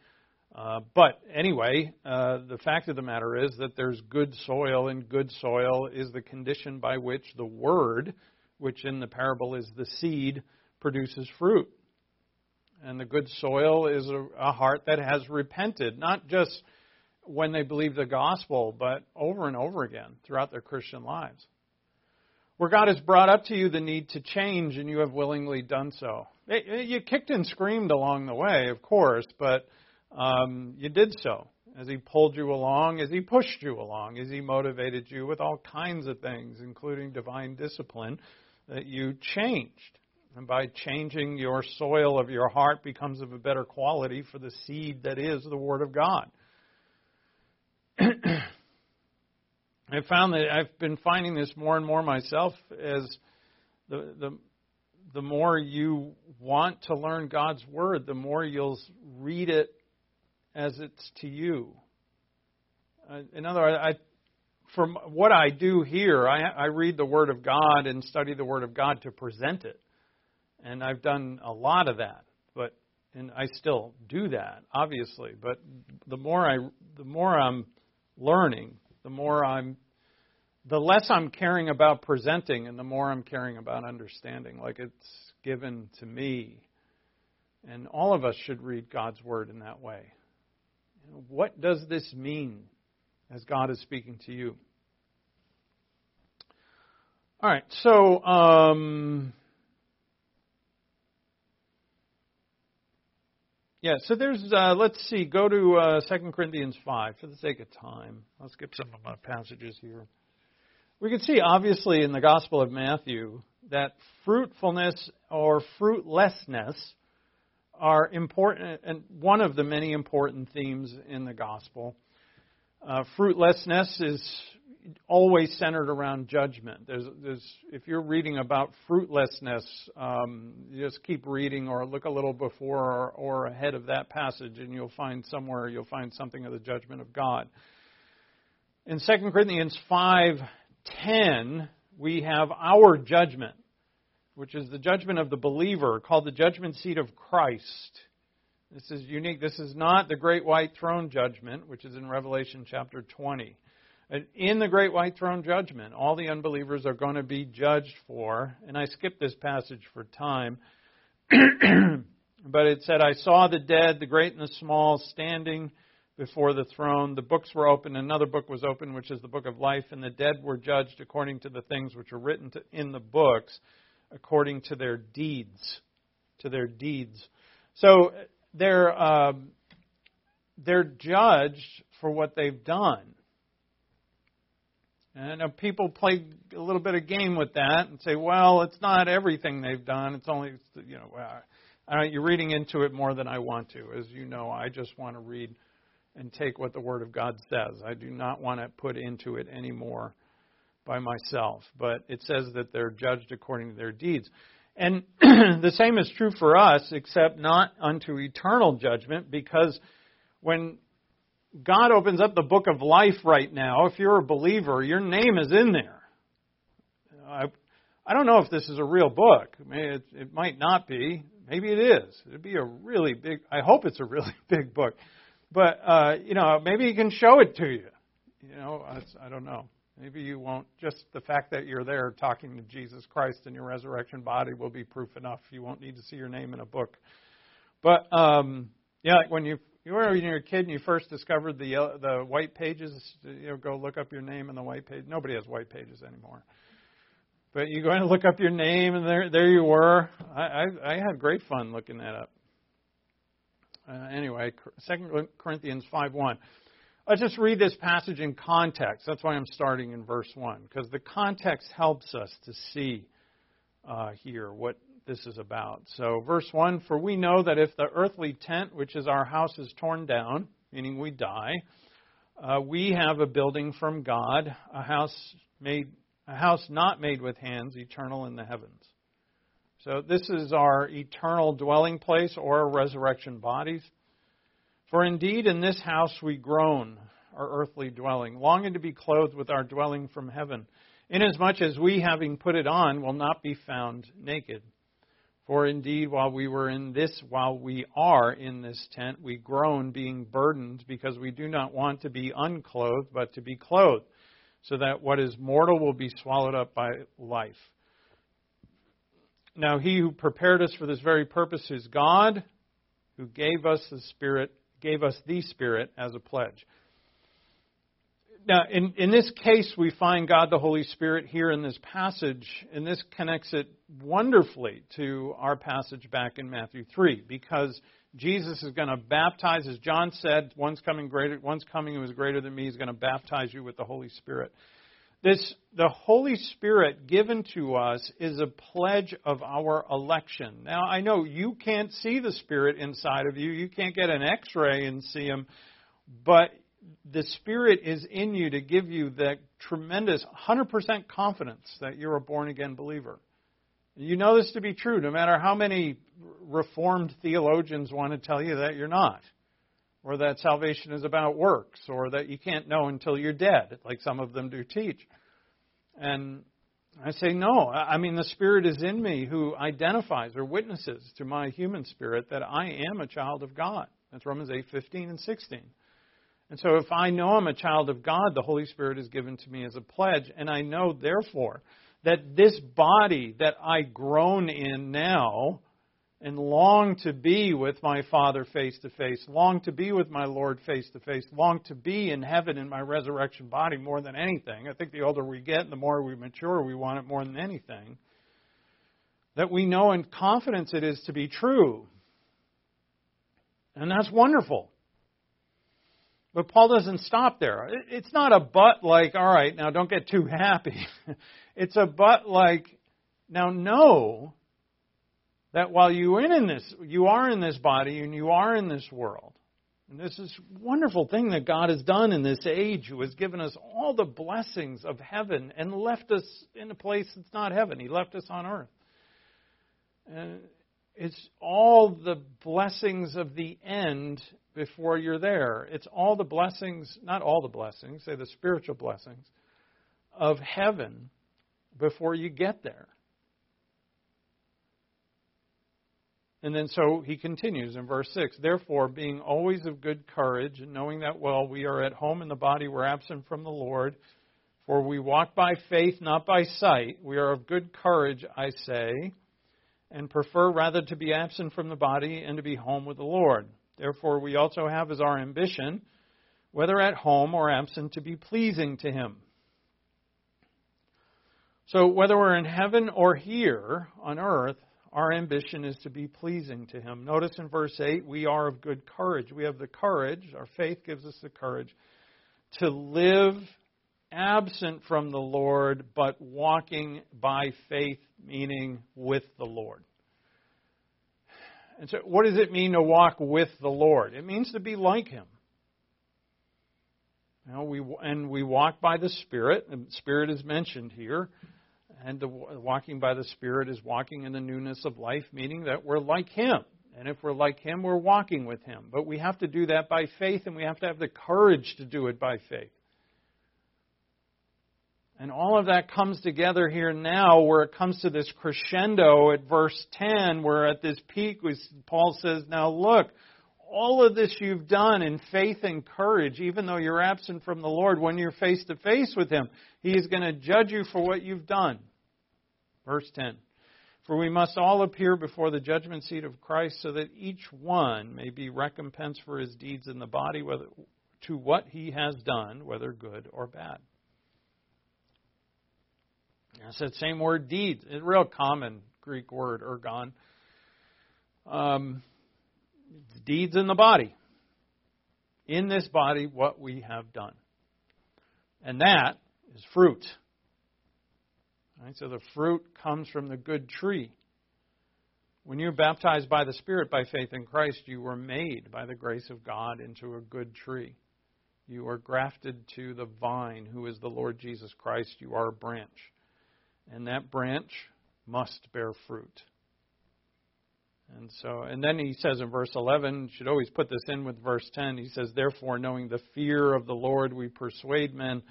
Speaker 1: Uh, but anyway, uh, the fact of the matter is that there's good soil, and good soil is the condition by which the word, which in the parable is the seed, produces fruit. And the good soil is a, a heart that has repented, not just when they believe the gospel, but over and over again throughout their Christian lives. Where God has brought up to you the need to change, and you have willingly done so. You kicked and screamed along the way, of course, but um, you did so as He pulled you along, as He pushed you along, as He motivated you with all kinds of things, including divine discipline, that you changed. And by changing, your soil of your heart becomes of a better quality for the seed that is the Word of God. I found that I've been finding this more and more myself as the, the the more you want to learn God's Word, the more you'll read it as it's to you. Uh, in other words, I, from what I do here, I, I read the Word of God and study the Word of God to present it. And I've done a lot of that, but and I still do that, obviously. But the more I, the more I'm learning, the more I'm the less I'm caring about presenting and the more I'm caring about understanding, like it's given to me. And all of us should read God's Word in that way. What does this mean as God is speaking to you? All right, so um, yeah, so there's uh, let's see, go to uh, 2 Corinthians five for the sake of time. I'll skip some of my passages here. We can see, obviously, in the Gospel of Matthew that fruitfulness or fruitlessness are important, and one of the many important themes in the Gospel. Uh, fruitlessness is always centered around judgment. There's, there's, if you're reading about fruitlessness, um, just keep reading or look a little before or, or ahead of that passage, and you'll find somewhere you'll find something of the judgment of God. In 2 Corinthians 5 10, we have our judgment, which is the judgment of the believer, called the judgment seat of Christ. This is unique. This is not the great white throne judgment, which is in Revelation chapter 20. In the great white throne judgment, all the unbelievers are going to be judged for, and I skipped this passage for time, but it said, I saw the dead, the great and the small, standing before the throne. The books were opened, another book was opened, which is the book of life, and the dead were judged according to the things which are written to, in the books, according to their deeds. To their deeds. So they're um, they're judged for what they've done. And I know people play a little bit of game with that and say, well, it's not everything they've done. It's only, you know, uh, you're reading into it more than I want to. As you know, I just want to read and take what the Word of God says. I do not want to put into it anymore by myself. But it says that they're judged according to their deeds. And the same is true for us, except not unto eternal judgment, because when God opens up the book of life right now, if you're a believer, your name is in there. I, I don't know if this is a real book. It, it might not be. Maybe it is. It'd be a really big. I hope it's a really big book. But uh, you know, maybe he can show it to you. You know, I, I don't know. Maybe you won't. Just the fact that you're there talking to Jesus Christ in your resurrection body will be proof enough. You won't need to see your name in a book. But um, yeah, like when you you were when you were a kid and you first discovered the uh, the white pages. You know, go look up your name in the white page. Nobody has white pages anymore. But you go and look up your name, and there there you were. I I, I had great fun looking that up. Uh, anyway, Second Corinthians five one. Let's just read this passage in context. That's why I'm starting in verse one because the context helps us to see uh, here what this is about. So, verse 1 For we know that if the earthly tent, which is our house, is torn down, meaning we die, uh, we have a building from God, a house made, a house not made with hands, eternal in the heavens. So, this is our eternal dwelling place or resurrection bodies. For indeed, in this house we groan, our earthly dwelling, longing to be clothed with our dwelling from heaven, inasmuch as we, having put it on, will not be found naked. For indeed, while we were in this, while we are in this tent, we groan, being burdened, because we do not want to be unclothed, but to be clothed, so that what is mortal will be swallowed up by life. Now, he who prepared us for this very purpose is God, who gave us the Spirit, gave us the Spirit as a pledge. Now, in, in this case, we find God the Holy Spirit here in this passage, and this connects it wonderfully to our passage back in Matthew 3, because Jesus is going to baptize, as John said, one's coming greater, one's coming who is greater than me, is going to baptize you with the Holy Spirit. This, the Holy Spirit given to us is a pledge of our election. Now, I know you can't see the Spirit inside of you. You can't get an x-ray and see him, but the Spirit is in you to give you that tremendous 100% confidence that you're a born again believer. You know this to be true, no matter how many Reformed theologians want to tell you that you're not, or that salvation is about works, or that you can't know until you're dead, like some of them do teach. And I say, no. I mean, the Spirit is in me who identifies or witnesses to my human spirit that I am a child of God. That's Romans 8, 15, and 16. And so if I know I'm a child of God, the Holy Spirit is given to me as a pledge. And I know, therefore, that this body that I groan in now and long to be with my Father face to face, long to be with my Lord face to face, long to be in heaven in my resurrection body more than anything. I think the older we get, and the more we mature, we want it more than anything. That we know in confidence it is to be true. And that's wonderful. But Paul doesn't stop there. It's not a but like, all right, now don't get too happy. it's a but like, now know that while you are in this, you are in this body and you are in this world. And this is wonderful thing that God has done in this age, who has given us all the blessings of heaven and left us in a place that's not heaven. He left us on earth. And it's all the blessings of the end before you're there. It's all the blessings, not all the blessings, say the spiritual blessings of heaven before you get there. And then so he continues in verse 6 Therefore, being always of good courage, and knowing that well we are at home in the body, we're absent from the Lord. For we walk by faith, not by sight. We are of good courage, I say, and prefer rather to be absent from the body and to be home with the Lord. Therefore, we also have as our ambition whether at home or absent, to be pleasing to Him. So, whether we're in heaven or here on earth, our ambition is to be pleasing to Him. Notice in verse 8, we are of good courage. We have the courage, our faith gives us the courage, to live absent from the Lord, but walking by faith, meaning with the Lord. And so, what does it mean to walk with the Lord? It means to be like Him. You know, we and we walk by the Spirit. The Spirit is mentioned here, and the walking by the Spirit is walking in the newness of life, meaning that we're like Him. And if we're like Him, we're walking with Him. But we have to do that by faith, and we have to have the courage to do it by faith. And all of that comes together here now where it comes to this crescendo at verse 10, where at this peak, Paul says, Now look, all of this you've done in faith and courage, even though you're absent from the Lord, when you're face to face with Him, He is going to judge you for what you've done. Verse 10. For we must all appear before the judgment seat of Christ so that each one may be recompensed for his deeds in the body, whether to what he has done, whether good or bad. It's that same word, deeds. It's a real common Greek word, ergon. Um, deeds in the body. In this body, what we have done. And that is fruit. Right, so the fruit comes from the good tree. When you're baptized by the Spirit by faith in Christ, you were made by the grace of God into a good tree. You are grafted to the vine, who is the Lord Jesus Christ. You are a branch and that branch must bear fruit. And so, and then he says in verse 11, should always put this in with verse 10. He says, Therefore, knowing the fear of the Lord, we persuade men,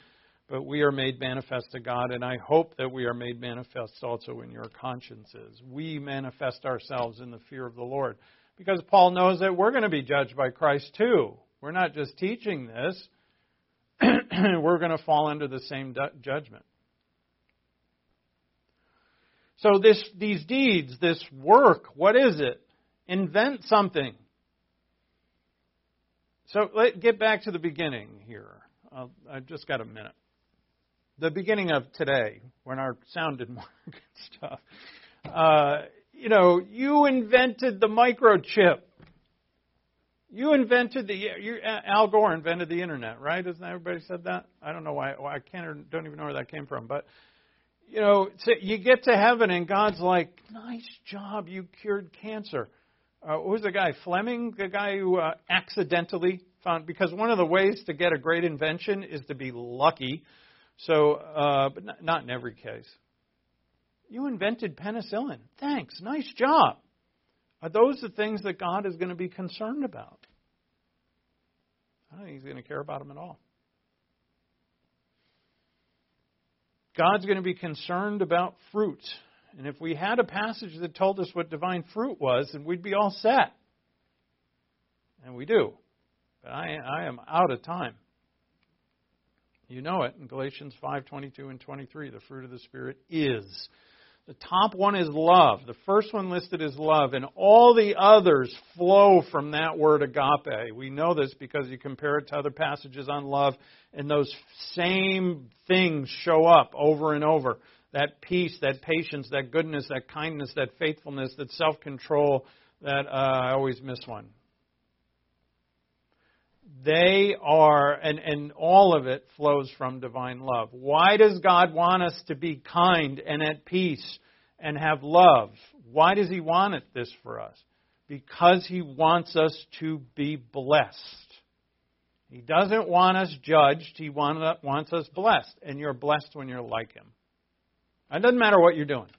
Speaker 1: but we are made manifest to God, and I hope that we are made manifest also in your consciences. We manifest ourselves in the fear of the Lord. Because Paul knows that we're going to be judged by Christ too. We're not just teaching this, we're going to fall under the same judgment. So this, these deeds, this work, what is it? Invent something. So let get back to the beginning here. Uh, I've just got a minute. The beginning of today, when our sound didn't work and stuff. Uh, you know, you invented the microchip. You invented the you, Al Gore invented the internet, right? Isn't everybody said that? I don't know why, why I can't don't even know where that came from, but you know, so you get to heaven and God's like, nice job, you cured cancer. Uh, who was the guy? Fleming, the guy who uh, accidentally found, because one of the ways to get a great invention is to be lucky. So, uh, but not, not in every case. You invented penicillin. Thanks. Nice job. Are those the things that God is going to be concerned about? I don't think He's going to care about them at all. God's going to be concerned about fruit. And if we had a passage that told us what divine fruit was, then we'd be all set. And we do. But I, I am out of time. You know it in Galatians 5:22 and 23. The fruit of the Spirit is the top one is love. The first one listed is love, and all the others flow from that word agape. We know this because you compare it to other passages on love, and those same things show up over and over. That peace, that patience, that goodness, that kindness, that faithfulness, that self control, that uh, I always miss one. They are, and, and all of it flows from divine love. Why does God want us to be kind and at peace and have love? Why does He want it this for us? Because He wants us to be blessed. He doesn't want us judged. He want, wants us blessed. And you're blessed when you're like Him. It doesn't matter what you're doing.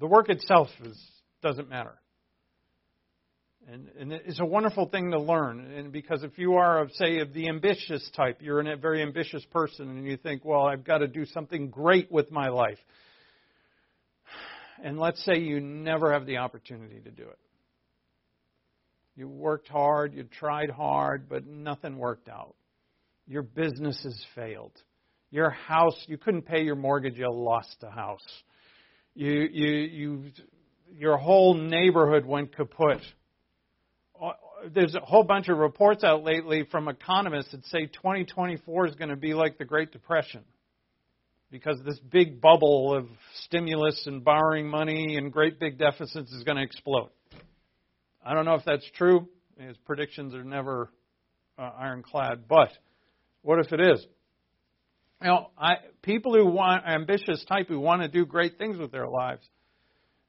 Speaker 1: The work itself is, doesn't matter. And, and it's a wonderful thing to learn. And because if you are, of, say, of the ambitious type, you're a very ambitious person, and you think, well, I've got to do something great with my life. And let's say you never have the opportunity to do it. You worked hard, you tried hard, but nothing worked out. Your business has failed. Your house, you couldn't pay your mortgage, you lost the house. You, you, you, your whole neighborhood went kaput there's a whole bunch of reports out lately from economists that say 2024 is going to be like the Great Depression because this big bubble of stimulus and borrowing money and great big deficits is going to explode. I don't know if that's true. His predictions are never uh, ironclad, but what if it is? You know, people who want ambitious type who want to do great things with their lives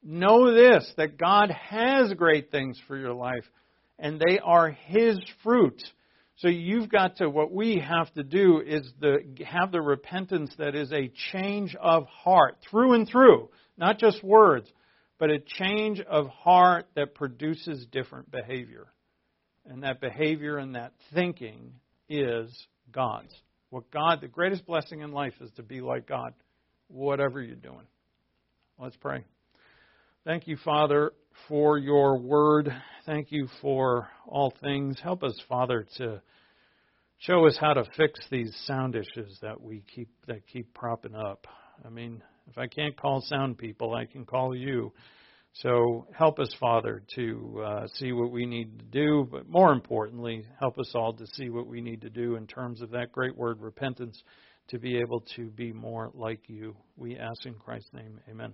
Speaker 1: know this that God has great things for your life, and they are His fruit. So you've got to, what we have to do is the, have the repentance that is a change of heart, through and through, not just words, but a change of heart that produces different behavior. And that behavior and that thinking is God's. What God, the greatest blessing in life is to be like God, whatever you're doing. Let's pray. Thank you, Father, for your word. Thank you for all things. Help us, Father, to show us how to fix these sound issues that we keep that keep propping up. I mean, if I can't call sound people, I can call you. So help us, Father, to uh, see what we need to do, but more importantly, help us all to see what we need to do in terms of that great word, repentance, to be able to be more like you. We ask in Christ's name, amen.